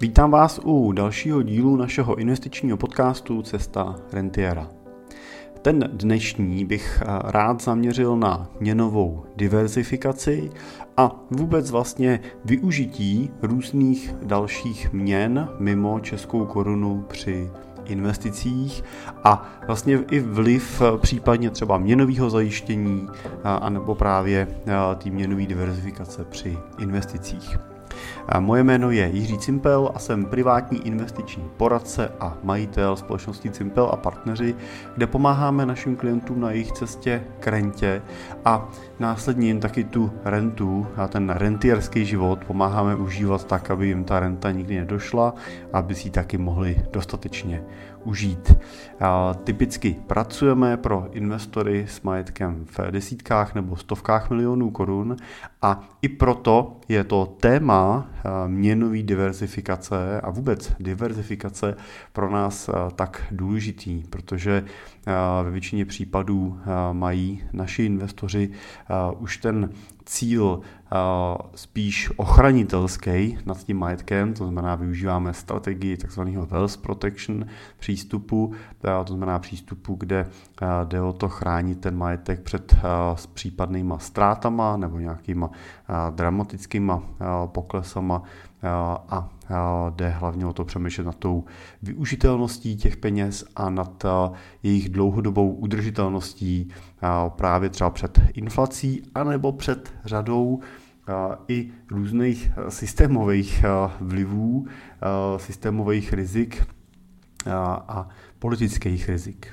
Vítám vás u dalšího dílu našeho investičního podcastu Cesta Rentiera. Ten dnešní bych eh, rád zaměřil na měnovou diverzifikaci a vůbec vlastně využití různých dalších měn mimo českou korunu při investicích a vlastně i vliv eh, případně třeba měnového zajištění eh, anebo právě té měnové diverzifikace při investicích. Moje jméno je Jiří Cimpel a jsem privátní investiční poradce a majitel společnosti Cimpel a partneři, kde pomáháme našim klientům na jejich cestě k rentě a následně jim taky tu rentu a ten rentierský život pomáháme užívat tak, aby jim ta renta nikdy nedošla, aby si ji taky mohli dostatečně užít. Typicky pracujeme pro investory s majetkem v desítkách nebo stovkách milionů korun a i proto je to téma měnové diversifikace a vůbec diversifikace pro nás tak důležitý, protože ve většině případů mají naši investoři už ten cíl spíš ochranitelský nad tím majetkem, to znamená využíváme strategii tzv. wealth protection přístupu, to znamená přístupu, kde jde o to chránit ten majetek před případnýma ztrátama nebo nějakýma dramatickýma poklesama a jde hlavně o to přemýšlet nad tou využitelností těch peněz a nad jejich dlouhodobou udržitelností právě třeba před inflací anebo před řadou i různých systémových vlivů, systémových rizik a politických rizik.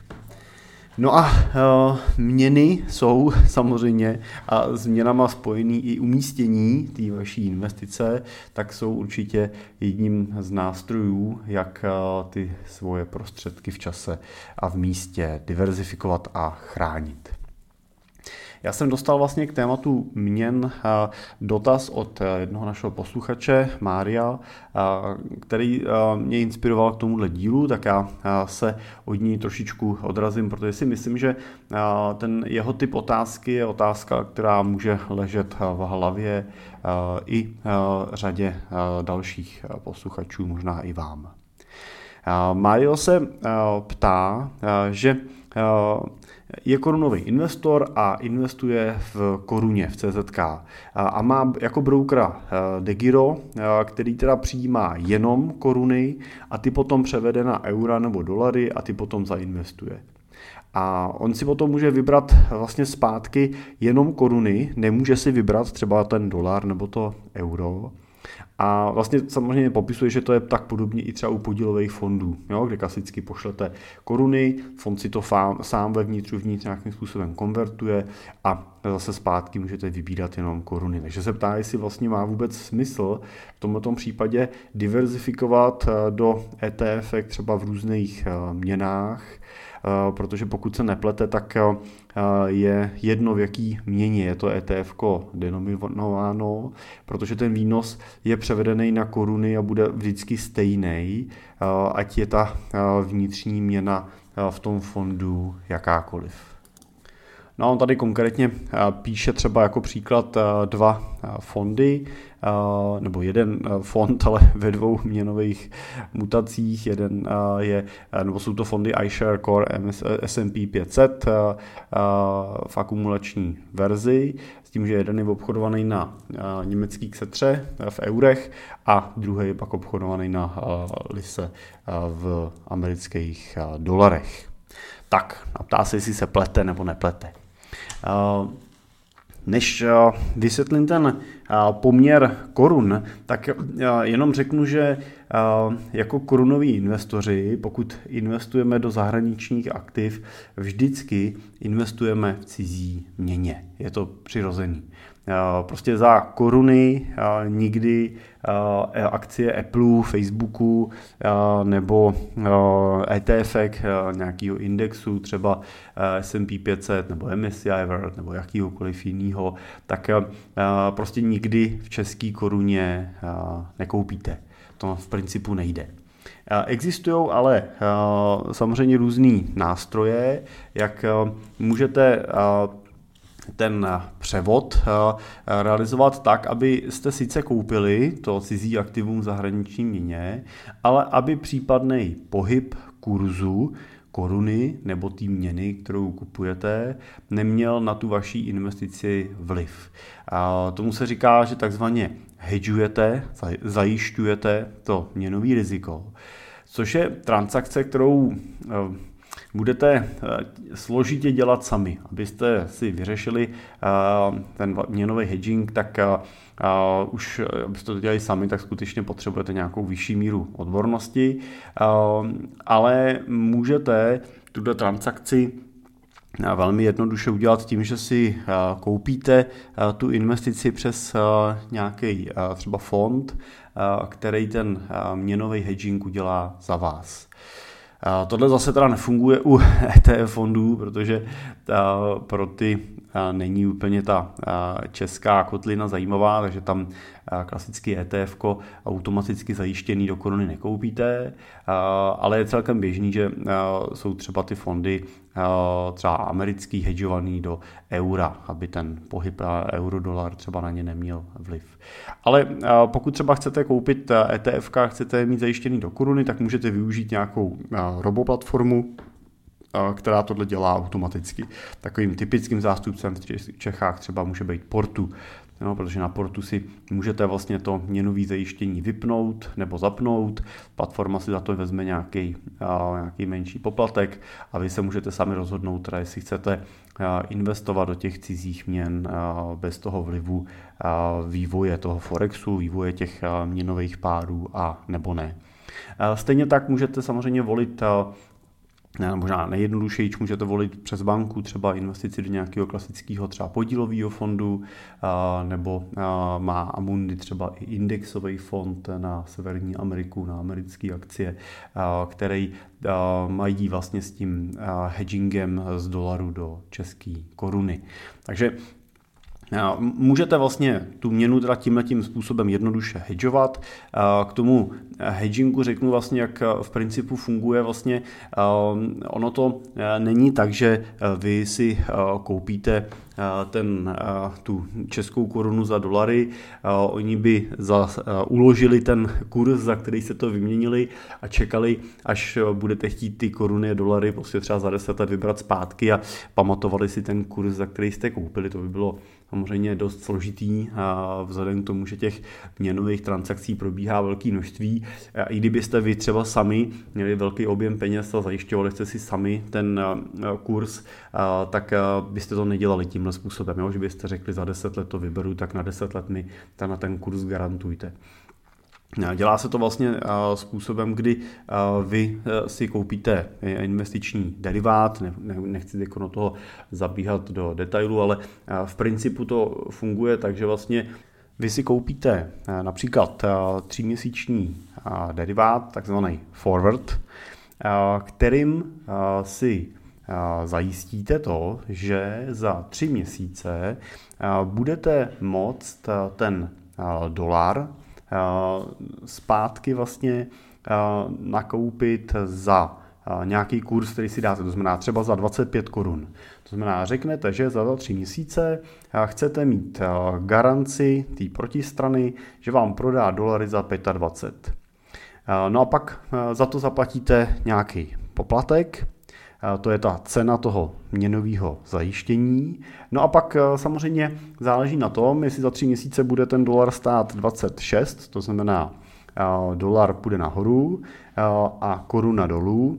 No a uh, měny jsou samozřejmě a s měnama spojený i umístění té vaší investice, tak jsou určitě jedním z nástrojů, jak uh, ty svoje prostředky v čase a v místě diverzifikovat a chránit. Já jsem dostal vlastně k tématu měn eh, dotaz od eh, jednoho našeho posluchače, Mária, eh, který mě inspiroval k tomuhle dílu, tak já se od ní trošičku odrazím, protože si myslím, že ten jeho typ otázky je otázka, která může ležet v hlavě i řadě dalších posluchačů, možná i vám. Mario se ptá, že je korunový investor a investuje v koruně, v CZK. A má jako broukera eh, Degiro, eh, který teda přijímá jenom koruny a ty potom převede na eura nebo dolary a ty potom zainvestuje. A on si potom může vybrat vlastně zpátky jenom koruny, nemůže si vybrat třeba ten dolar nebo to euro. A vlastně samozřejmě popisuje, že to je tak podobně i třeba u podílových fondů, jo, kde klasicky pošlete koruny, fond si to fám, sám vevnitř uvnitř nějakým způsobem konvertuje a zase zpátky můžete vybírat jenom koruny. Takže se ptá, jestli vlastně má vůbec smysl v tomto případě diverzifikovat eh, do ETF třeba v různých eh, měnách, Eh, protože pokud se neplete, tak je jedno v jaký měně je to ETF denominováno, protože ten výnos je převedený na koruny a bude vždycky stejný, ať je ta vnitřní měna v tom fondu jakákoliv. No a on tady konkrétně píše třeba jako příklad dva fondy, nebo jeden fond, ale ve dvou měnových mutacích. Jeden je, nebo jsou to fondy iShare Core S&P 500 v akumulační verzi, s tím, že jeden je obchodovaný na německý ksetře v eurech a druhý je pak obchodovaný na lise v amerických dolarech. Tak, a ptá se, jestli se plete nebo neplete. Než eh, vysvětlím ten eh, poměr korun, tak eh, jenom řeknu, že jako korunoví investoři, pokud investujeme do zahraničních aktiv, vždycky investujeme v cizí měně. Je to přirozený. Prostě za koruny nikdy akcie Apple, Facebooku nebo ETF nějakého indexu, třeba S&P 500 nebo MSCI World nebo jakýhokoliv jiného, tak prostě nikdy v české koruně nekoupíte. To v principu nejde. Existují ale samozřejmě různé nástroje, jak můžete ten převod realizovat tak, aby jste sice koupili to cizí aktivum v zahraniční měně, ale aby případný pohyb kurzu koruny nebo té měny, kterou kupujete, neměl na tu vaší investici vliv. A tomu se říká, že takzvaně hedžujete, zajišťujete to měnový riziko, což je transakce, kterou eh, budete eh, složitě dělat sami. Abyste si vyřešili eh, ten měnový hedging, tak už abyste to dělali sami, tak skutečně potřebujete nějakou vyšší míru odbornosti, ale můžete tuto transakci velmi jednoduše udělat tím, že si koupíte tu investici přes nějaký třeba fond, který ten měnový hedging udělá za vás. Tohle zase teda nefunguje u ETF fondů, protože pro ty není úplně ta česká kotlina zajímavá, takže tam klasický ETF automaticky zajištěný do koruny nekoupíte, ale je celkem běžný, že jsou třeba ty fondy třeba americký hedžovaný do eura, aby ten pohyb euro-dolar třeba na ně neměl vliv. Ale pokud třeba chcete koupit ETF, chcete chcete mít zajištěný do koruny, tak můžete využít nějakou roboplatformu, která tohle dělá automaticky. Takovým typickým zástupcem v Čechách třeba může být Portu, no, protože na portu si můžete vlastně to měnový zajištění vypnout nebo zapnout, platforma si za to vezme nějaký, nějaký menší poplatek a vy se můžete sami rozhodnout, teda jestli chcete investovat do těch cizích měn bez toho vlivu vývoje toho Forexu, vývoje těch měnových párů a nebo ne. Stejně tak můžete samozřejmě volit ne, možná nejjednodušeji, můžete volit přes banku třeba investici do nějakého klasického třeba podílového fondu, nebo má Amundi třeba i indexový fond na Severní Ameriku, na americké akcie, který mají vlastně s tím hedgingem z dolaru do české koruny. Takže Můžete vlastně tu měnu teda tímhle tím způsobem jednoduše hedžovat. K tomu hedgingu řeknu vlastně, jak v principu funguje vlastně. Ono to není tak, že vy si koupíte ten, tu českou korunu za dolary, oni by za, uložili ten kurz, za který se to vyměnili a čekali, až budete chtít ty koruny a dolary prostě třeba za deset let vybrat zpátky a pamatovali si ten kurz, za který jste koupili. To by bylo samozřejmě dost složitý vzhledem k tomu, že těch měnových transakcí probíhá velké množství. I kdybyste vy třeba sami měli velký objem peněz a zajišťovali jste si sami ten kurz, tak byste to nedělali tímhle způsobem, jo? že byste řekli za 10 let to vyberu, tak na 10 let mi na ten kurz garantujte. Dělá se to vlastně způsobem, kdy vy si koupíte investiční derivát, nechci jako do toho zabíhat do detailu, ale v principu to funguje tak, že vlastně vy si koupíte například tříměsíční derivát, takzvaný forward, kterým si zajistíte to, že za tři měsíce budete moct ten dolar zpátky vlastně nakoupit za nějaký kurz, který si dáte, to znamená třeba za 25 korun. To znamená, řeknete, že za tři měsíce chcete mít garanci té protistrany, že vám prodá dolary za 25. No a pak za to zaplatíte nějaký poplatek, to je ta cena toho měnového zajištění. No a pak eh, samozřejmě záleží na tom, jestli za tři měsíce bude ten dolar stát 26, to znamená eh, dolar půjde nahoru eh, a koruna dolů,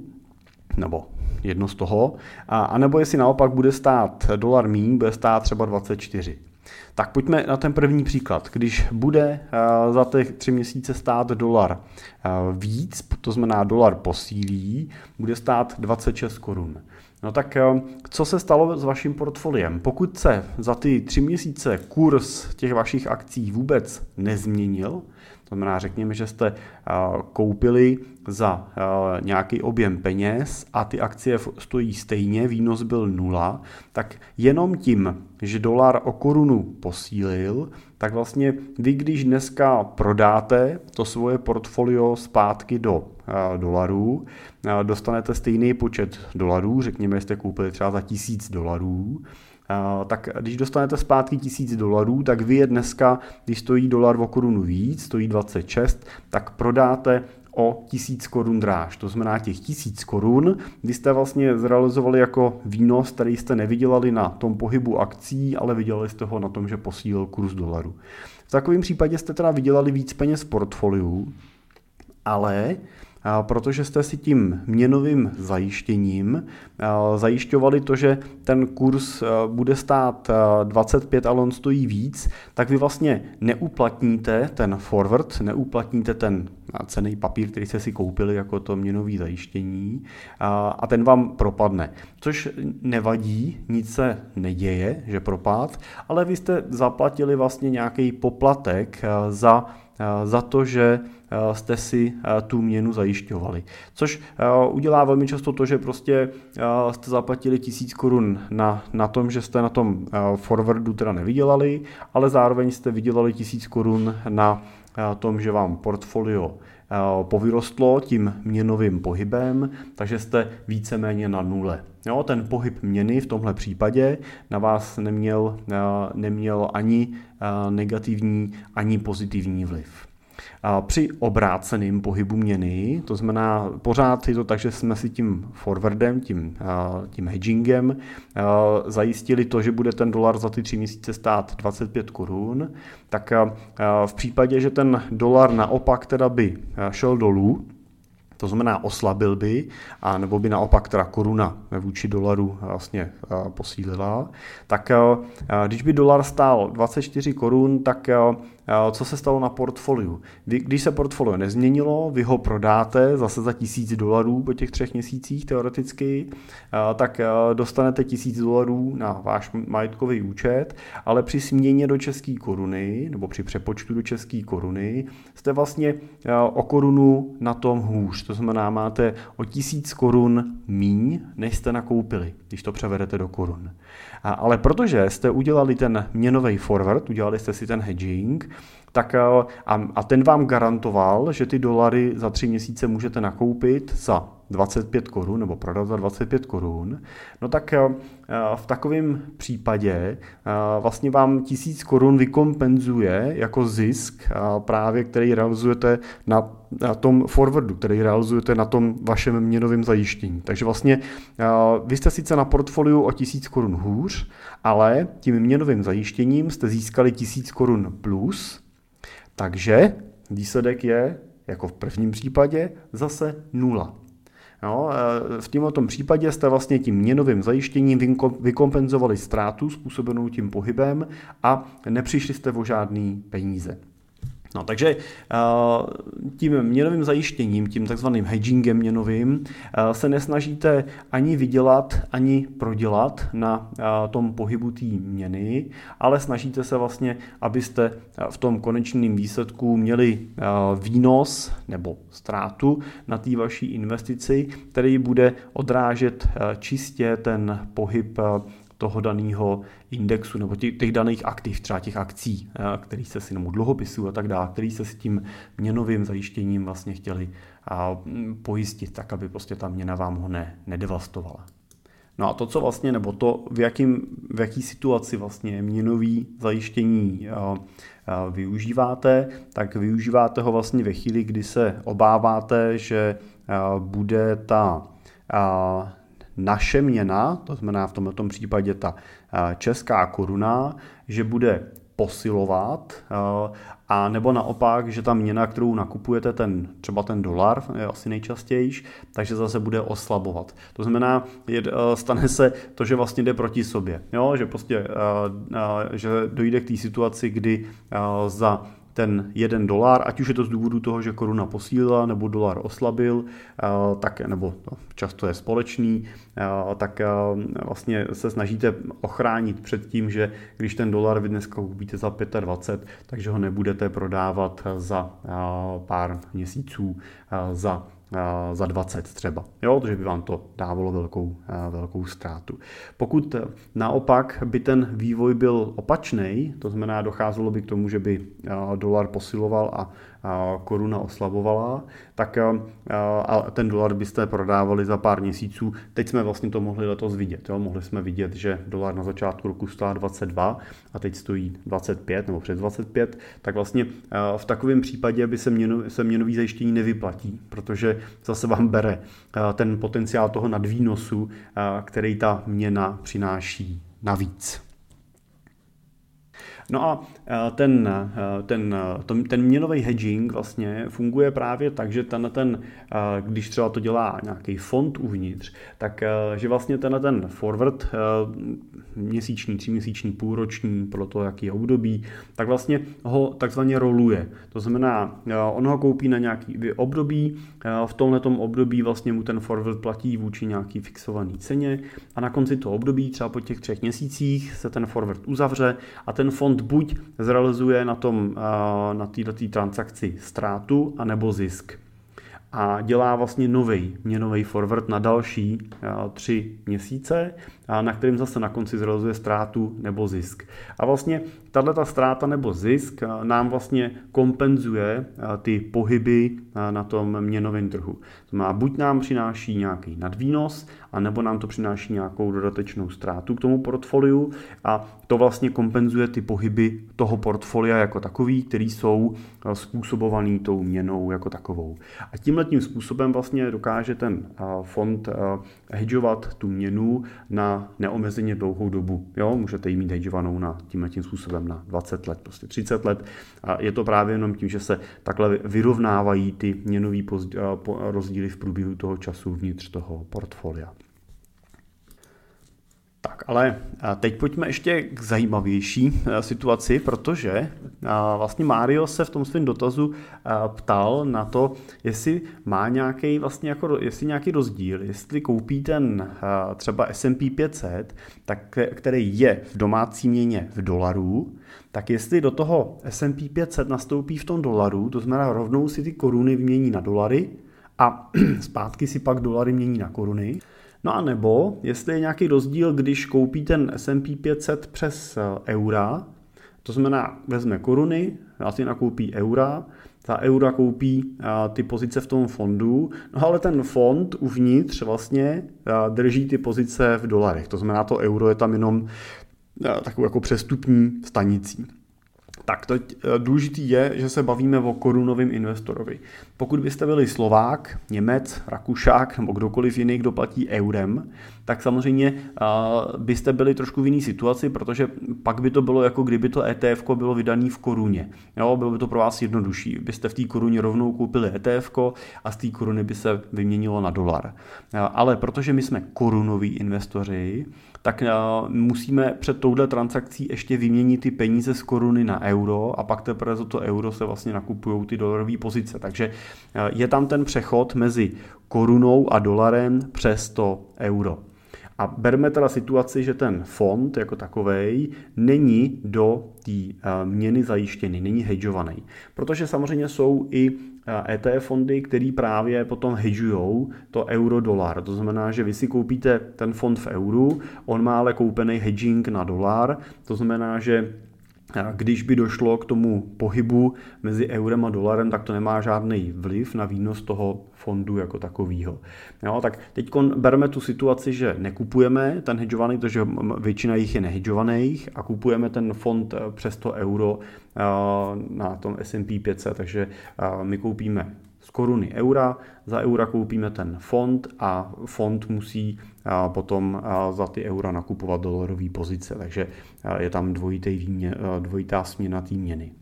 nebo jedno z toho, a, nebo jestli naopak bude stát dolar míň, bude stát třeba 24. Tak pojďme na ten první příklad. Když bude za těch tři měsíce stát dolar víc, to znamená dolar posílí, bude stát 26 korun. No tak co se stalo s vaším portfoliem? Pokud se za ty tři měsíce kurz těch vašich akcí vůbec nezměnil, to znamená, řekněme, že jste koupili za nějaký objem peněz a ty akcie stojí stejně, výnos byl nula, tak jenom tím, že dolar o korunu posílil, tak vlastně vy, když dneska prodáte to svoje portfolio zpátky do dolarů, dostanete stejný počet dolarů, řekněme, jste koupili třeba za tisíc dolarů, tak když dostanete zpátky 1000 dolarů, tak vy je dneska, když stojí dolar o korunu víc, stojí 26, tak prodáte o 1000 korun dráž. To znamená těch 1000 korun, vy jste vlastně zrealizovali jako výnos, který jste nevydělali na tom pohybu akcí, ale vydělali jste ho na tom, že posílil kurz dolaru. V takovém případě jste teda vydělali víc peněz v portfoliu, ale protože jste si tím měnovým zajištěním zajišťovali to, že ten kurz bude stát 25, ale on stojí víc, tak vy vlastně neuplatníte ten forward, neuplatníte ten cený papír, který jste si koupili jako to měnové zajištění a ten vám propadne. Což nevadí, nic se neděje, že propad, ale vy jste zaplatili vlastně nějaký poplatek za za to, že jste si tu měnu zajišťovali. Což udělá velmi často to, že prostě jste zaplatili tisíc korun na, na tom, že jste na tom forwardu teda nevydělali, ale zároveň jste vydělali tisíc korun na tom, že vám portfolio povyrostlo tím měnovým pohybem, takže jste víceméně na nule. Jo, ten pohyb měny v tomhle případě na vás neměl, neměl ani negativní, ani pozitivní vliv. Při obráceném pohybu měny, to znamená pořád je to tak, že jsme si tím forwardem, tím, tím hedgingem zajistili to, že bude ten dolar za ty tři měsíce stát 25 korun, tak v případě, že ten dolar naopak teda by šel dolů, to znamená oslabil by, a nebo by naopak teda koruna vůči dolaru vlastně posílila, tak když by dolar stál 24 korun, tak co se stalo na portfoliu. Když se portfolio nezměnilo, vy ho prodáte zase za tisíc dolarů po těch třech měsících teoreticky, tak dostanete tisíc dolarů na váš majetkový účet, ale při směně do české koruny, nebo při přepočtu do české koruny, jste vlastně o korunu na tom hůř. To znamená, máte o tisíc korun míň, než jste nakoupili, když to převedete do korun. Ale protože jste udělali ten měnový forward, udělali jste si ten hedging, tak a, a ten vám garantoval, že ty dolary za tři měsíce můžete nakoupit za 25 korun nebo prodat za 25 korun, no tak eh, v takovém případě eh, vlastně vám 1000 korun vykompenzuje jako zisk eh, právě, který realizujete na, na tom forwardu, který realizujete na tom vašem měnovém zajištění. Takže vlastně vy jste sice na portfoliu o 1000 korun hůř, ale tím měnovým zajištěním jste získali 1000 korun plus, takže výsledek je, jako v prvním případě, zase nula. Jo, e, v tomto případě jste vlastně tím měnovým zajištěním vykompenzovali ztrátu způsobenou tím pohybem a nepřišli jste o žádný peníze. No, takže eh, tím měnovým zajištěním, tím takzvaným hedgingem měnovým, eh, se nesnažíte ani vydělat, ani prodělat na eh, tom pohybu té měny, ale snažíte se vlastně, abyste v tom konečném výsledku měli výnos nebo ztrátu na té vaší investici, který bude odrážet čistě ten pohyb toho daného indexu nebo těch, těch daných aktiv, třeba těch akcí, eh, který se si nebo dluhopisů a tak dále, který se s tím měnovým zajištěním vlastně chtěli mm, pojistit, tak aby prostě ta měna vám ho ne, nedevastovala. No a to, co vlastně, nebo to, v, jakým, v jaký situaci vlastně měnový zajištění uh, uh, využíváte, tak využíváte ho vlastně ve chvíli, kdy se obáváte, že bude ta naše měna, to znamená v tomto případě ta eh, česká koruna, že bude posilovat, eh, a nebo naopak, že ta měna, kterou nakupujete, ten, třeba ten dolar, je asi nejčastější, takže zase bude oslabovat. To znamená, je, eh, stane se to, že vlastně jde proti sobě. Jo? Že prostě že dojde k té situaci, kdy za ten jeden dolar, ať už je to z důvodu toho, že koruna posílila nebo dolar oslabil, eh, tak, nebo to často je společný, eh, tak eh, vlastně se snažíte ochránit před tím, že když ten dolar vy dneska koupíte za 25, takže ho nebudete prodávat za pár měsíců za za 20 třeba, jo, protože by vám to dávalo velkou, velkou ztrátu. Pokud naopak by ten vývoj byl opačný, to znamená docházelo by k tomu, že by dolar posiloval a koruna oslabovala, tak a ten dolar byste prodávali za pár měsíců. Teď jsme vlastně to mohli letos vidět. Jo? Mohli jsme vidět, že dolar na začátku roku stál 22 a teď stojí 25 nebo přes 25, tak vlastně v takovém případě by se, měno, se měnový zajištění nevyplatí, protože zase vám bere ten potenciál toho nadvýnosu, který ta měna přináší navíc. No a eh, ten, eh, ten, eh, ten měnový hedging vlastně funguje právě tak, že ten, ten, když třeba to dělá nějaký fond uvnitř, tak že vlastně ten, ten forward měsíční, tříměsíční, půlroční, podle toho, jaký je období, tak vlastně ho takzvaně roluje. To znamená, on ho koupí na nějaký období, v tomhle období vlastně mu ten forward platí vůči nějaký fixovaný ceně a na konci toho období, třeba po těch třech měsících, se ten forward uzavře a ten fond fond buď zrealizuje na, tom, na této transakci ztrátu, anebo zisk. A dělá vlastně nový měnový forward na další tři měsíce, na kterým zase na konci zrealizuje ztrátu nebo zisk. A vlastně tahle ta ztráta nebo zisk nám vlastně kompenzuje ty pohyby na tom měnovém trhu. To znamená, buď nám přináší nějaký nadvýnos, anebo nám to přináší nějakou dodatečnou ztrátu k tomu portfoliu a to vlastně kompenzuje ty pohyby toho portfolia jako takový, který jsou způsobovaný tou měnou jako takovou. A tím způsobem vlastně dokáže ten fond hedžovat tu měnu na neomezeně dlouhou dobu. Jo, můžete ji mít hedžovanou na tímhle tím způsobem na 20 let, prostě 30 let. A je to právě jenom tím, že se takhle vyrovnávají ty měnové rozdíly v průběhu toho času vnitř toho portfolia. Tak, ale teď pojďme ještě k zajímavější situaci, protože vlastně Mario se v tom svém dotazu ptal na to, jestli má nějaký vlastně jako, jestli nějaký rozdíl, jestli koupí ten třeba S&P 500, tak, který je v domácí měně v dolaru, tak jestli do toho S&P 500 nastoupí v tom dolaru, to znamená rovnou si ty koruny vymění na dolary a zpátky si pak dolary mění na koruny, No a nebo, jestli je nějaký rozdíl, když koupí ten S&P 500 přes eh, eura, to znamená, vezme koruny, asi nakoupí eura, ta eura koupí eh, ty pozice v tom fondu, no ale ten fond uvnitř vlastně eh, drží ty pozice v dolarech. To znamená, to euro je tam jenom takovou jako přestupní stanicí. Tak to důležitý je, že se bavíme o korunovém investorovi. Pokud byste byli Slovák, Němec, Rakušák nebo kdokoliv jiný, kdo platí eurem, tak samozřejmě byste byli trošku v jiné situaci, protože pak by to bylo jako kdyby to ETF bylo vydané v koruně. Jo, bylo by to pro vás jednodušší. Byste v té koruně rovnou koupili ETF a z té koruny by se vyměnilo na dolar. Ale protože my jsme korunoví investoři, tak musíme před touhle transakcí ještě vyměnit ty peníze z koruny na euro a pak teprve za to euro se vlastně nakupují ty dolarové pozice. Takže je tam ten přechod mezi korunou a dolarem přes to euro. A berme teda situaci, že ten fond jako takový není do té eh, měny zajištěný, není hedžovaný. Protože samozřejmě jsou i ETF eh, e fondy, které právě potom hedžují to euro-dolar. To znamená, že vy si koupíte ten fond v euru, on má ale koupený hedging na dolar, to znamená, že když by došlo k tomu pohybu mezi eurem a dolarem, tak to nemá žádný vliv na výnos toho fondu jako takového. Jo, tak teď bereme tu situaci, že nekupujeme ten hedžovaný, protože většina jich je nehedžovaných a kupujeme ten fond eh, přes to euro eh, na tom S&P 500, takže eh, my koupíme z koruny eura, za eura koupíme ten fond a fond musí potom za ty eura nakupovat dolarové pozice, takže je tam dvojitý výmě, dvojitá směna té měny.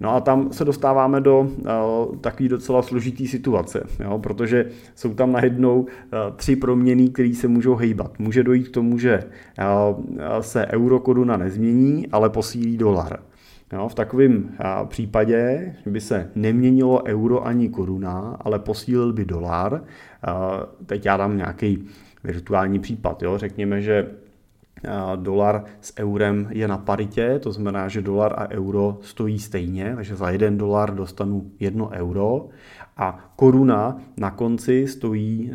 No a tam se dostáváme do uh, takové docela složitý situace, jo, protože jsou tam najednou uh, tři proměny, které se můžou hejbat. Může dojít k tomu, že uh, se euro koruna nezmění, ale posílí dolar. Jo, v takovém případě by se neměnilo euro ani koruna, ale posílil by dolar. Teď já dám nějaký virtuální případ. Jo. Řekněme, že dolar s eurem je na paritě, to znamená, že dolar a euro stojí stejně, takže za jeden dolar dostanu jedno euro a koruna na konci stojí,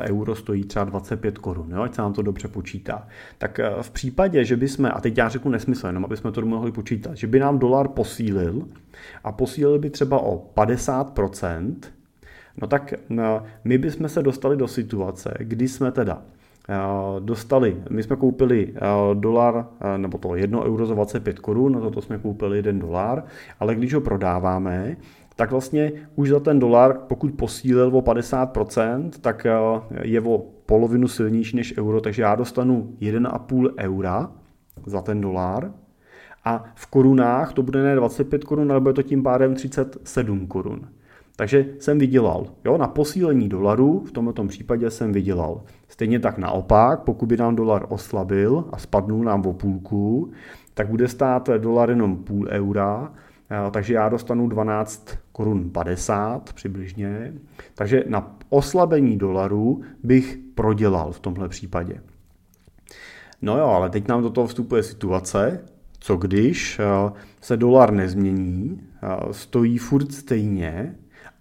euro stojí třeba 25 korun, jo, ať se nám to dobře počítá. Tak v případě, že bychom, a teď já řeknu nesmysl, jenom aby jsme to mohli počítat, že by nám dolar posílil a posílil by třeba o 50%, no tak my bychom se dostali do situace, kdy jsme teda dostali, my jsme koupili dolar, nebo to 1 euro za 25 korun, za to jsme koupili 1 dolar, ale když ho prodáváme, tak vlastně už za ten dolar, pokud posílil o 50%, tak je o polovinu silnější než euro, takže já dostanu 1,5 eura za ten dolar a v korunách to bude ne 25 korun, ale bude to tím pádem 37 korun. Takže jsem vydělal. Jo? Na posílení dolaru v tomto případě jsem vydělal. Stejně tak naopak, pokud by nám dolar oslabil a spadnul nám o půlku, tak bude stát dolar jenom půl eura, takže já dostanu 12 korun 50 přibližně. Takže na oslabení dolaru bych prodělal v tomhle případě. No jo, ale teď nám do toho vstupuje situace, co když se dolar nezmění, stojí furt stejně,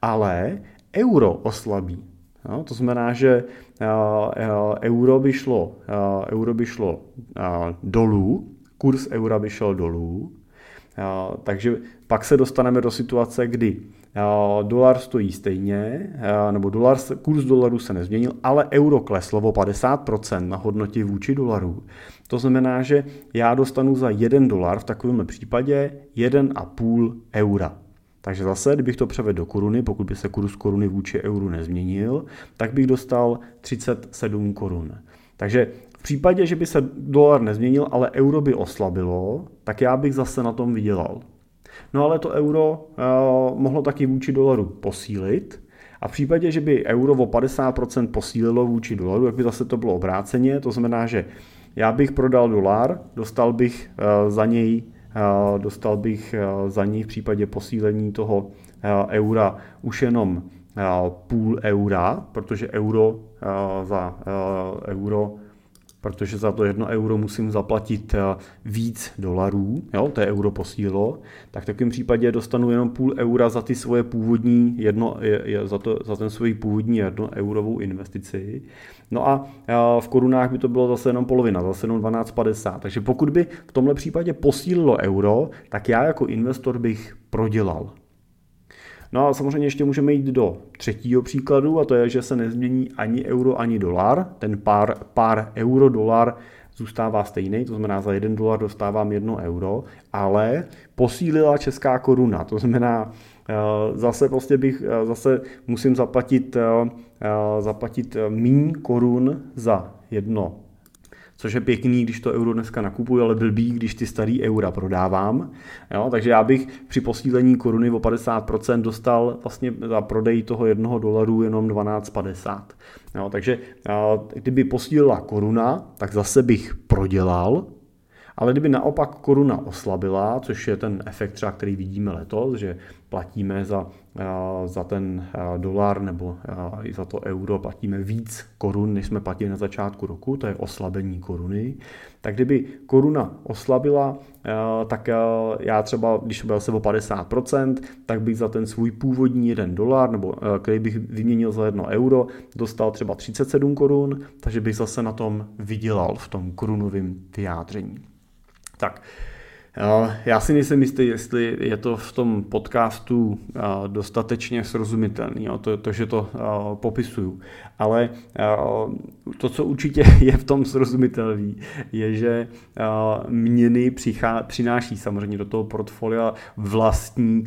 ale euro oslabí. No, to znamená, že euro by šlo, euro by šlo dolů, kurz eura by šel dolů, takže pak se dostaneme do situace, kdy dolar stojí stejně, nebo dolar, kurz dolaru se nezměnil, ale euro kleslo o 50% na hodnotě vůči dolaru. To znamená, že já dostanu za 1 dolar v takovém případě 1,5 eura. Takže zase, kdybych to převedl do koruny, pokud by se kurz koruny vůči euru nezměnil, tak bych dostal 37 korun. Takže v případě, že by se dolar nezměnil, ale euro by oslabilo, tak já bych zase na tom vydělal. No ale to euro uh, mohlo taky vůči dolaru posílit, a v případě, že by euro o 50% posílilo vůči dolaru, tak by zase to bylo obráceně, to znamená, že já bych prodal dolar, dostal bych uh, za něj dostal bych za ní v případě posílení toho eura už jenom půl eura, protože euro za euro protože za to jedno euro musím zaplatit víc dolarů, jo, to je euro posílo, tak v takovém případě dostanu jenom půl eura za ty svoje původní jedno, za, to, za ten svůj původní jedno eurovou investici. No a v korunách by to bylo zase jenom polovina, zase jenom 12,50. Takže pokud by v tomhle případě posílilo euro, tak já jako investor bych prodělal. No a samozřejmě ještě můžeme jít do třetího příkladu a to je, že se nezmění ani euro, ani dolar. Ten pár, pár euro-dolar zůstává stejný, to znamená za jeden dolar dostávám jedno euro, ale posílila česká koruna, to znamená eh, zase prostě bych, eh, zase musím zaplatit, eh, zaplatit míň korun za jedno což je pěkný, když to euro dneska nakupuji, ale blbý, když ty starý eura prodávám. Jo, takže já bych při posílení koruny o 50% dostal vlastně za prodej toho jednoho dolaru jenom 12,50. Jo, takže kdyby posílila koruna, tak zase bych prodělal, ale kdyby naopak koruna oslabila, což je ten efekt třeba, který vidíme letos, že platíme za, za ten dolar nebo i za to euro platíme víc korun, než jsme platili na začátku roku, to je oslabení koruny, tak kdyby koruna oslabila, tak já třeba, když byl se o 50%, tak bych za ten svůj původní 1 dolar, nebo který bych vyměnil za 1 euro, dostal třeba 37 korun, takže bych zase na tom vydělal v tom korunovém vyjádření. Tak, já si nejsem jistý, jestli je to v tom podcastu dostatečně srozumitelný, to, to že to popisuju. Ale to, co určitě je v tom srozumitelný, je, že měny přichá, přináší samozřejmě do toho portfolia vlastní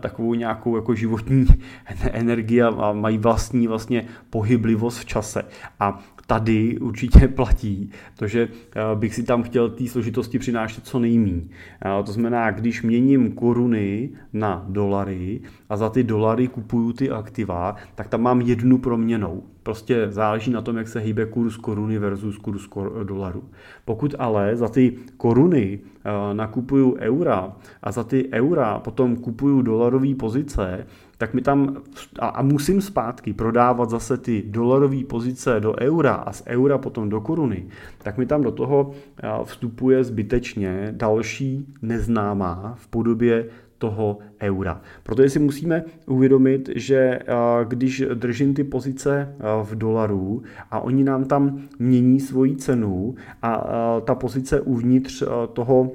takovou nějakou jako životní energii a mají vlastní vlastně pohyblivost v čase. A tady určitě platí, to, že eh, bych si tam chtěl té složitosti přinášet co nejmí. To znamená, když měním koruny na dolary a za ty dolary kupuju ty aktiva, tak tam mám jednu proměnou. Prostě záleží na tom, jak se hýbe kurz koruny versus kurz dolaru. Pokud ale za ty koruny eh, nakupuju eura a za ty eura potom kupuju dolarové pozice, tak mi tam a, a musím zpátky prodávat zase ty dolarové pozice do eura a z eura potom do koruny, tak mi tam do toho vstupuje zbytečně další neznámá v podobě toho eura. Proto si musíme uvědomit, že když držím ty pozice v dolaru a oni nám tam mění svoji cenu a ta pozice uvnitř toho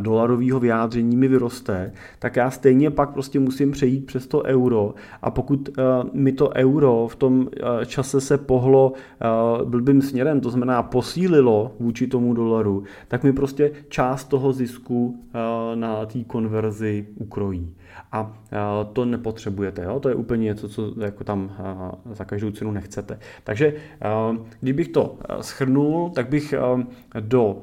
dolarového vyjádření mi vyroste, tak já stejně pak prostě musím přejít přes to euro. A pokud uh, mi to euro v tom uh, čase se pohlo uh, blbým směrem, to znamená posílilo vůči tomu dolaru, tak mi prostě část toho zisku na té konverzi ukrojí a to nepotřebujete. Jo? To je úplně něco, co jako tam za každou cenu nechcete. Takže kdybych to schrnul, tak bych do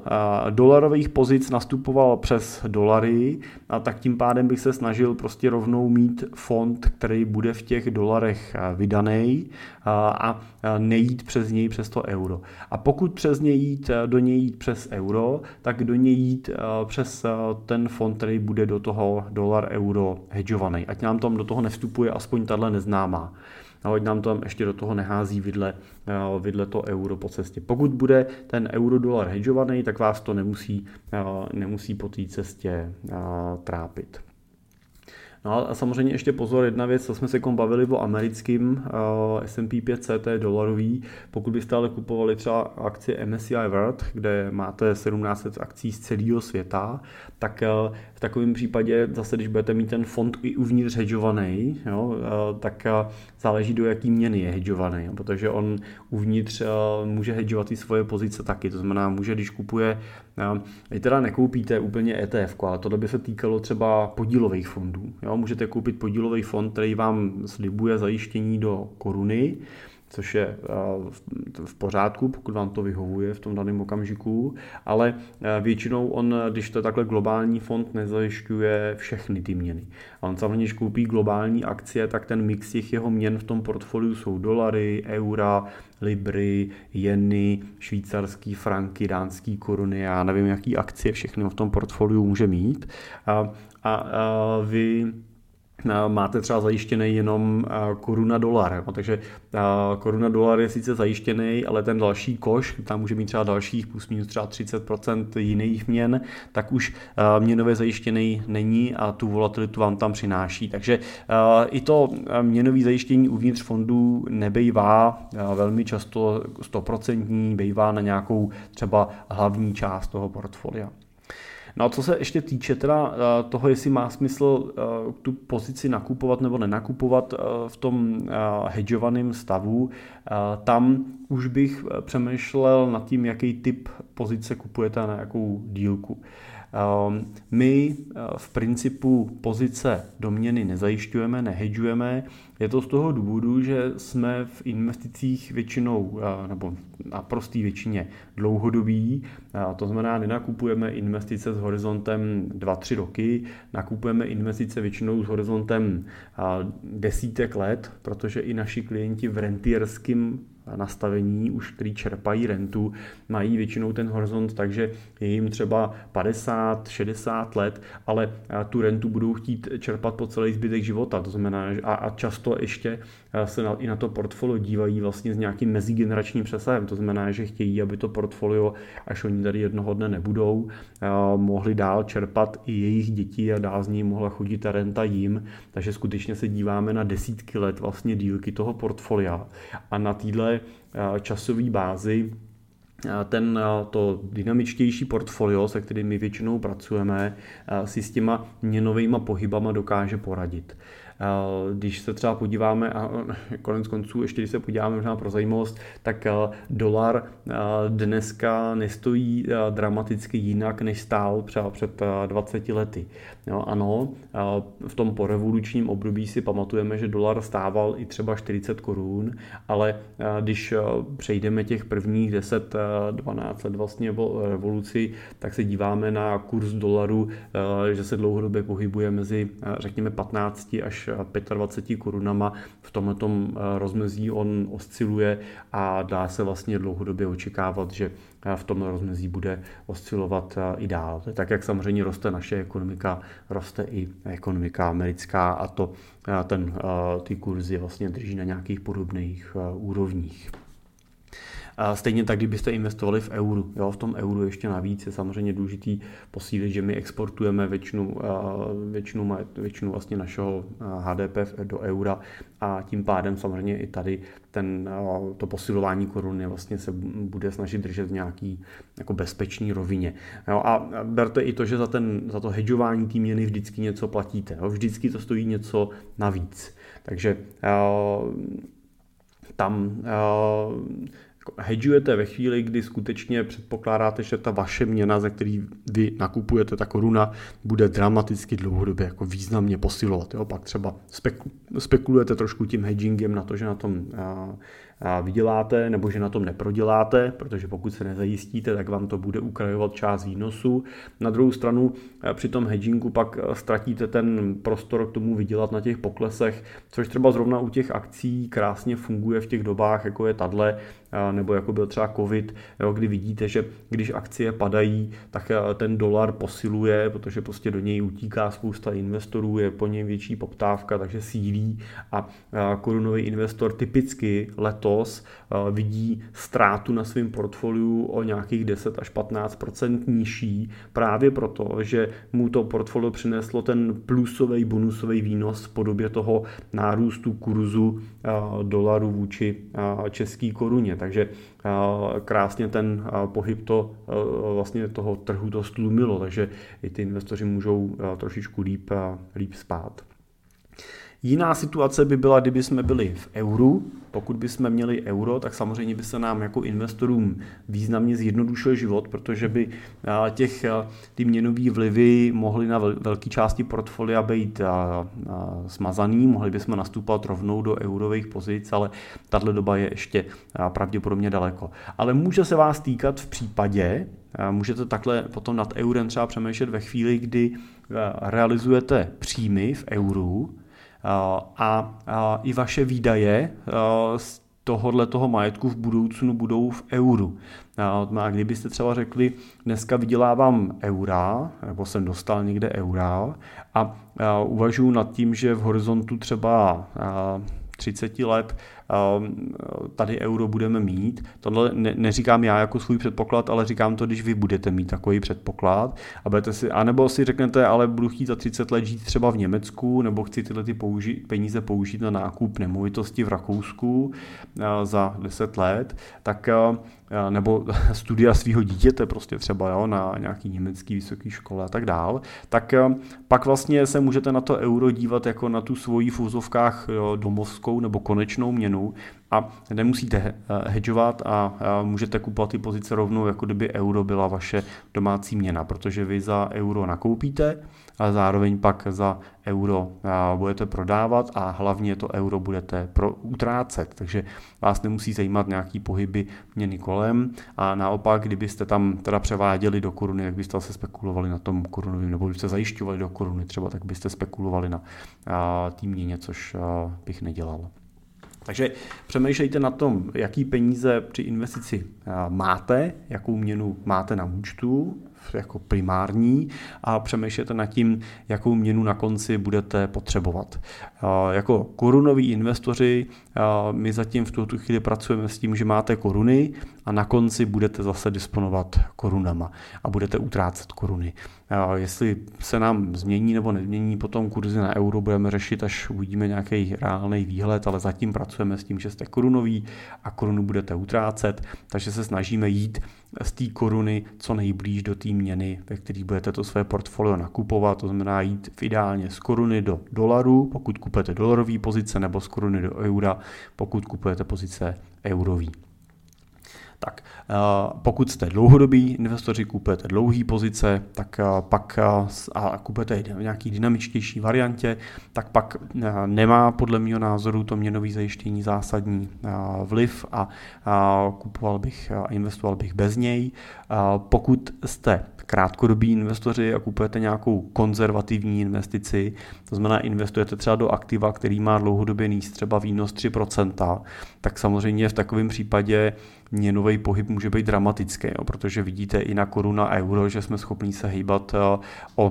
dolarových pozic nastupoval přes dolary a tak tím pádem bych se snažil prostě rovnou mít fond, který bude v těch dolarech vydaný a nejít přes něj přes to euro. A pokud přes něj jít, do něj jít přes euro, tak do něj jít přes ten fond, který bude do toho dolar euro hedžovaný. Ať nám tam do toho nevstupuje aspoň tahle neznámá. A ať nám tam ještě do toho nehází vidle, eh, vidle to euro po cestě. Pokud bude ten euro dolar hedžovaný, tak vás to nemusí, eh, nemusí po té cestě eh, trápit. No a samozřejmě ještě pozor, jedna věc, co jsme se kom bavili o americkým uh, S&P 500, to je dolarový. Pokud byste ale kupovali třeba akcie MSCI World, kde máte 1700 akcí z celého světa, tak uh, takovém případě zase, když budete mít ten fond i uvnitř hedžovaný, jo, uh, tak uh, záleží do jaký měny je hedžovaný, protože on uvnitř uh, může hedžovat i svoje pozice taky, to znamená, může, když kupuje vy teda nekoupíte úplně ETF, ale tohle by se týkalo třeba podílových fondů. Jo? Můžete koupit podílový fond, který vám slibuje zajištění do koruny, což je v pořádku, pokud vám to vyhovuje v tom daném okamžiku, ale většinou on, když to je takhle globální fond, nezajišťuje všechny ty měny. A on samozřejmě, když koupí globální akcie, tak ten mix těch jeho měn v tom portfoliu jsou dolary, eura, libry, jeny, švýcarský franky, dánský koruny, já nevím, jaký akcie všechny v tom portfoliu může mít. A, a, a vy máte třeba zajištěný jenom koruna dolar. No, takže koruna dolar je sice zajištěný, ale ten další koš, tam může mít třeba dalších plus minus třeba 30% jiných měn, tak už měnově zajištěný není a tu volatilitu vám tam přináší. Takže i to měnové zajištění uvnitř fondů nebejvá velmi často 100%, bejvá na nějakou třeba hlavní část toho portfolia. No a co se ještě týče teda eh, toho, jestli má smysl eh, tu pozici nakupovat nebo nenakupovat eh, v tom hedžovaném stavu, tam už bych přemýšlel nad tím, jaký typ pozice kupujete na jakou dílku. Ehm, my eh, v principu pozice do měny nezajišťujeme, nehedžujeme. Je to z toho důvodu, že jsme v investicích většinou, eh, nebo na prostý většině dlouhodobí, to znamená, nenakupujeme investice s horizontem 2-3 roky, nakupujeme investice většinou s horizontem eh, desítek let, protože i naši klienti v rentierském nastavení, už který čerpají rentu, mají většinou ten horizont, takže je jim třeba 50, 60 let, ale tu rentu budou chtít čerpat po celý zbytek života. To znamená, a, a často ještě se na, i na to portfolio dívají vlastně s nějakým mezigeneračním přesahem. To znamená, že chtějí, aby to portfolio, až oni tady jednoho dne nebudou, mohli dál čerpat i jejich děti a dál z ní mohla chodit ta renta jim. Takže skutečně se díváme na desítky let vlastně dílky toho portfolia. A na téhle časové bázi ten, to dynamičtější portfolio, se kterým my většinou pracujeme, si s těma měnovými pohybama dokáže poradit. Eh, když se třeba podíváme, a konec konců, ještě když se podíváme možná pro zajímavost, tak eh, dolar eh, dneska nestojí dramaticky jinak, než stál třeba před 20 lety. Jo, ano, v tom porevolučním období si pamatujeme, že dolar stával i třeba 40 korun, ale když přejdeme těch prvních 10-12 let vlastně po revoluci, tak se díváme na kurz dolaru, že se dlouhodobě pohybuje mezi, řekněme, 15 až až 25 korunama. V tomhle rozmezí on osciluje a dá se vlastně dlouhodobě očekávat, že v tom rozmezí bude oscilovat i dál. Tak jak samozřejmě roste naše ekonomika, roste i ekonomika americká a to ten, ty kurzy vlastně drží na nějakých podobných úrovních. Stejně tak, kdybyste investovali v euru. Jo, v tom euru ještě navíc je samozřejmě důležitý posílit, že my exportujeme většinu, většinu, většinu vlastně našeho HDP do eura a tím pádem samozřejmě i tady ten, to posilování koruny vlastně se bude snažit držet v nějaký jako bezpečný rovině. Jo, a berte i to, že za, ten, za to hedžování té měny vždycky něco platíte. Jo, vždycky to stojí něco navíc. Takže tam hedžujete ve chvíli, kdy skutečně předpokládáte, že ta vaše měna, ze který vy nakupujete, ta koruna, bude dramaticky dlouhodobě jako významně posilovat. Jo? Pak třeba spekulujete trošku tím hedgingem na to, že na tom vyděláte nebo že na tom neproděláte, protože pokud se nezajistíte, tak vám to bude ukrajovat část výnosu. Na druhou stranu eh, při tom hedgingu pak eh, ztratíte ten prostor k tomu vydělat na těch poklesech, což třeba zrovna u těch akcí krásně funguje v těch dobách, jako je tadle, nebo jako byl třeba covid, jo, kdy vidíte, že když akcie padají, tak ten dolar posiluje, protože prostě do něj utíká spousta investorů, je po něm větší poptávka, takže sílí a korunový investor typicky letos vidí ztrátu na svém portfoliu o nějakých 10 až 15% nižší, právě proto, že mu to portfolio přineslo ten plusový, bonusový výnos v podobě toho nárůstu kurzu dolaru vůči české koruně. Takže krásně ten pohyb to vlastně toho trhu to stlumilo, takže i ty investoři můžou trošičku líp, líp spát. Jiná situace by byla, kdyby jsme byli v euru. Pokud bychom měli euro, tak samozřejmě by se nám jako investorům významně zjednodušil život, protože by těch, ty měnové vlivy mohly na velké části portfolia být smazaný, mohli bychom nastupovat rovnou do eurových pozic, ale tahle doba je ještě pravděpodobně daleko. Ale může se vás týkat v případě, můžete takhle potom nad eurem třeba přemýšlet ve chvíli, kdy realizujete příjmy v euru, a, a i vaše výdaje z tohohle toho majetku v budoucnu budou v euru. A kdybyste třeba řekli, dneska vydělávám eura, nebo jsem dostal někde eura a uvažuji nad tím, že v horizontu třeba 30 let tady euro budeme mít. Tohle ne, neříkám já jako svůj předpoklad, ale říkám to, když vy budete mít takový předpoklad. A budete si, anebo si řeknete, ale budu chtít za 30 let žít třeba v Německu, nebo chci tyhle ty použi, peníze použít na nákup nemovitosti v Rakousku za 10 let, tak nebo studia svého dítěte prostě třeba jo, na nějaký německý vysoké škole a tak dál, tak pak vlastně se můžete na to euro dívat jako na tu svoji v úzovkách domovskou nebo konečnou měnu a nemusíte eh, hedžovat a můžete kupovat ty pozice rovnou, jako kdyby euro byla vaše domácí měna, protože vy za euro nakoupíte, a zároveň pak za euro budete prodávat a hlavně to euro budete pro, utrácet, takže vás nemusí zajímat nějaký pohyby měny kolem a naopak, kdybyste tam teda převáděli do koruny, jak byste se spekulovali na tom korunovým, nebo kdybyste zajišťovali do koruny třeba, tak byste spekulovali na tým měně, což bych nedělal. Takže přemýšlejte na tom, jaký peníze při investici máte, jakou měnu máte na účtu, jako primární a přemýšlete nad tím, jakou měnu na konci budete potřebovat. Jako korunoví investoři my zatím v tuto chvíli pracujeme s tím, že máte koruny a na konci budete zase disponovat korunama a budete utrácet koruny. Jestli se nám změní nebo nezmění potom kurzy na euro, budeme řešit, až uvidíme nějaký reálný výhled, ale zatím pracujeme s tím, že jste korunoví a korunu budete utrácet, takže se snažíme jít z té koruny co nejblíž do té měny, ve které budete to své portfolio nakupovat, to znamená jít v ideálně z koruny do dolaru, pokud kupujete dolarové pozice, nebo z koruny do eura, pokud kupujete pozice eurový. Tak pokud jste dlouhodobí investoři, kupujete dlouhý pozice, tak pak a kupujete v nějaký dynamičtější variantě, tak pak nemá podle mého názoru to měnové zajištění zásadní vliv a kupoval bych a investoval bych bez něj. Pokud jste krátkodobí investoři a kupujete nějakou konzervativní investici, to znamená investujete třeba do aktiva, který má dlouhodobě nízký třeba výnos 3%, tak samozřejmě v takovém případě měnový pohyb může být dramatický, jo, protože vidíte i na koruna euro, že jsme schopni se hýbat eh, o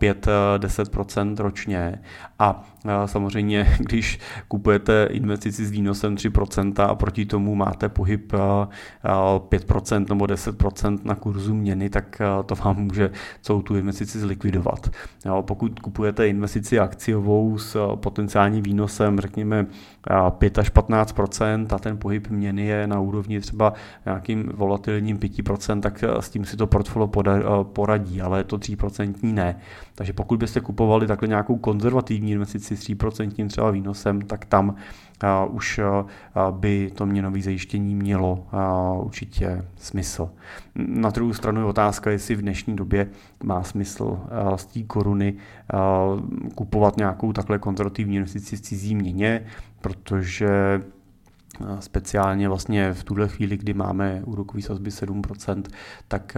5-10% eh, ročně a eh, samozřejmě, když kupujete investici s výnosem 3% a proti tomu máte pohyb 5% nebo 10% na kurzu měny, tak to vám může celou tu investici zlikvidovat. Jo, pokud kupujete investici akciovou s potenciálním výnosem, řekněme 5 až 15% a ten pohyb měny je na úrovni třeba nějakým volatilním 5%, tak eh, s tím si to portfolio eh, poradí, ale to 3% ne. Takže pokud byste kupovali takhle nějakou konzervativní investici s 3% třeba výnosem, tak tam uh, už by to měnové zajištění mělo určitě smysl. Na druhou stranu je otázka, jestli v dnešní době má smysl z té koruny kupovat nějakou takhle konzervativní investici v cizí měně, protože speciálně vlastně v tuhle chvíli, kdy máme úrokový sazby 7%, tak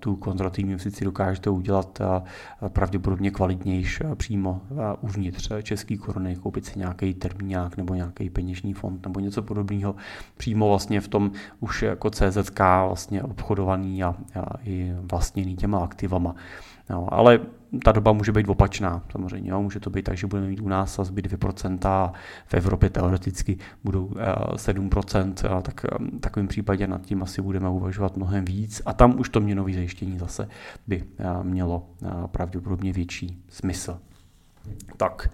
tu konzervativní investici dokážete udělat pravděpodobně kvalitnější přímo uvnitř české koruny, koupit si nějaký termínák nebo nějaký peněžní fond nebo něco podobného přímo vlastně v tom už jako CZK vlastně obchodovaný a, a i vlastněný těma aktivama. No, ale ta doba může být opačná, samozřejmě. Jo. Může to být tak, že budeme mít u nás sazby 2% a v Evropě teoreticky budou 7%, eh, a tak v takovém případě nad tím asi budeme uvažovat mnohem víc a tam už to měnové zajištění zase by eh, mělo eh, pravděpodobně větší smysl. Tak,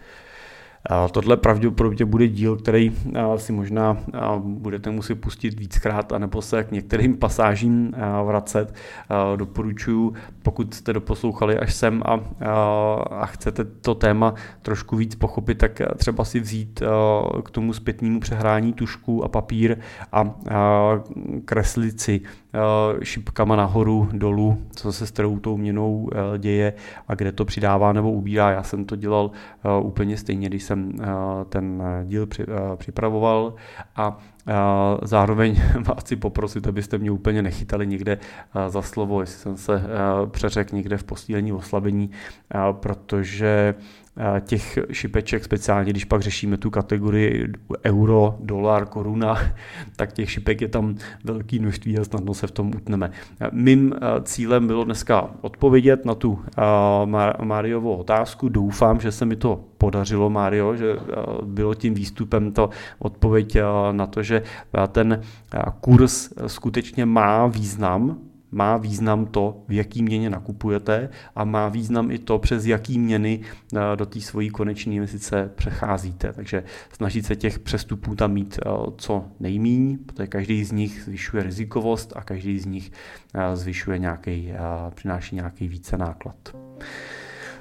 Tohle pravděpodobně bude díl, který si možná budete muset pustit víckrát, anebo se k některým pasážím vracet. Doporučuji, pokud jste doposlouchali až sem a, a chcete to téma trošku víc pochopit, tak třeba si vzít k tomu zpětnímu přehrání tušku a papír a kreslit si šipkama nahoru, dolů, co se s kterou tou měnou děje a kde to přidává nebo ubírá. Já jsem to dělal úplně stejně, když jsem ten díl připravoval a Zároveň vás chci poprosit, abyste mě úplně nechytali někde za slovo, jestli jsem se přeřekl někde v posílení oslabení, protože těch šipeček, speciálně když pak řešíme tu kategorii euro, dolar, koruna, tak těch šipek je tam velký množství a snadno se v tom utneme. Mým cílem bylo dneska odpovědět na tu Mariovou otázku. Doufám, že se mi to podařilo, Mario, že bylo tím výstupem to odpověď na to, že ten kurz skutečně má význam má význam to, v jaký měně nakupujete a má význam i to, přes jaký měny eh, do té svojí konečné investice přecházíte. Takže snažit se těch přestupů tam mít eh, co nejmíň, protože každý z nich zvyšuje rizikovost a každý z nich eh, zvyšuje nějaký, přináší nějaký více náklad.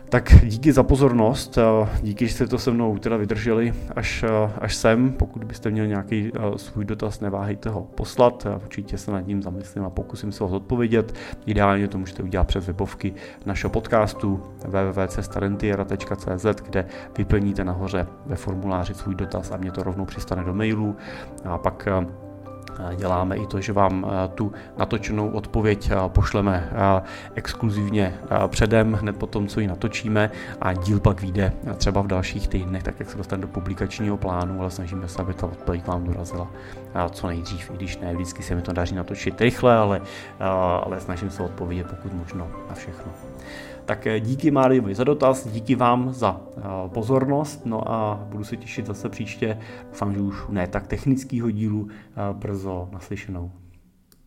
Tak díky za pozornost, díky, že jste to se mnou teda vydrželi až, až sem. Pokud byste měli nějaký svůj dotaz, neváhejte ho poslat, určitě se nad ním zamyslím a pokusím se ho odpovědět. Ideálně to můžete udělat přes webovky našeho podcastu www.cestarentiera.cz, kde vyplníte nahoře ve formuláři svůj dotaz a mě to rovnou přistane do mailu a pak děláme i to, že vám tu natočenou odpověď pošleme exkluzivně předem, hned po tom, co ji natočíme a díl pak vyjde třeba v dalších týdnech, tak jak se dostane do publikačního plánu, ale snažíme se, aby ta odpověď vám dorazila co nejdřív, i když ne vždycky se mi to daří natočit rychle, ale, ale snažím se odpovědět pokud možno na všechno. Tak díky Máriovi za dotaz, díky vám za eh, pozornost, no a budu se těšit zase příště, doufám, že už ne tak technického dílu, eh, brzo naslyšenou.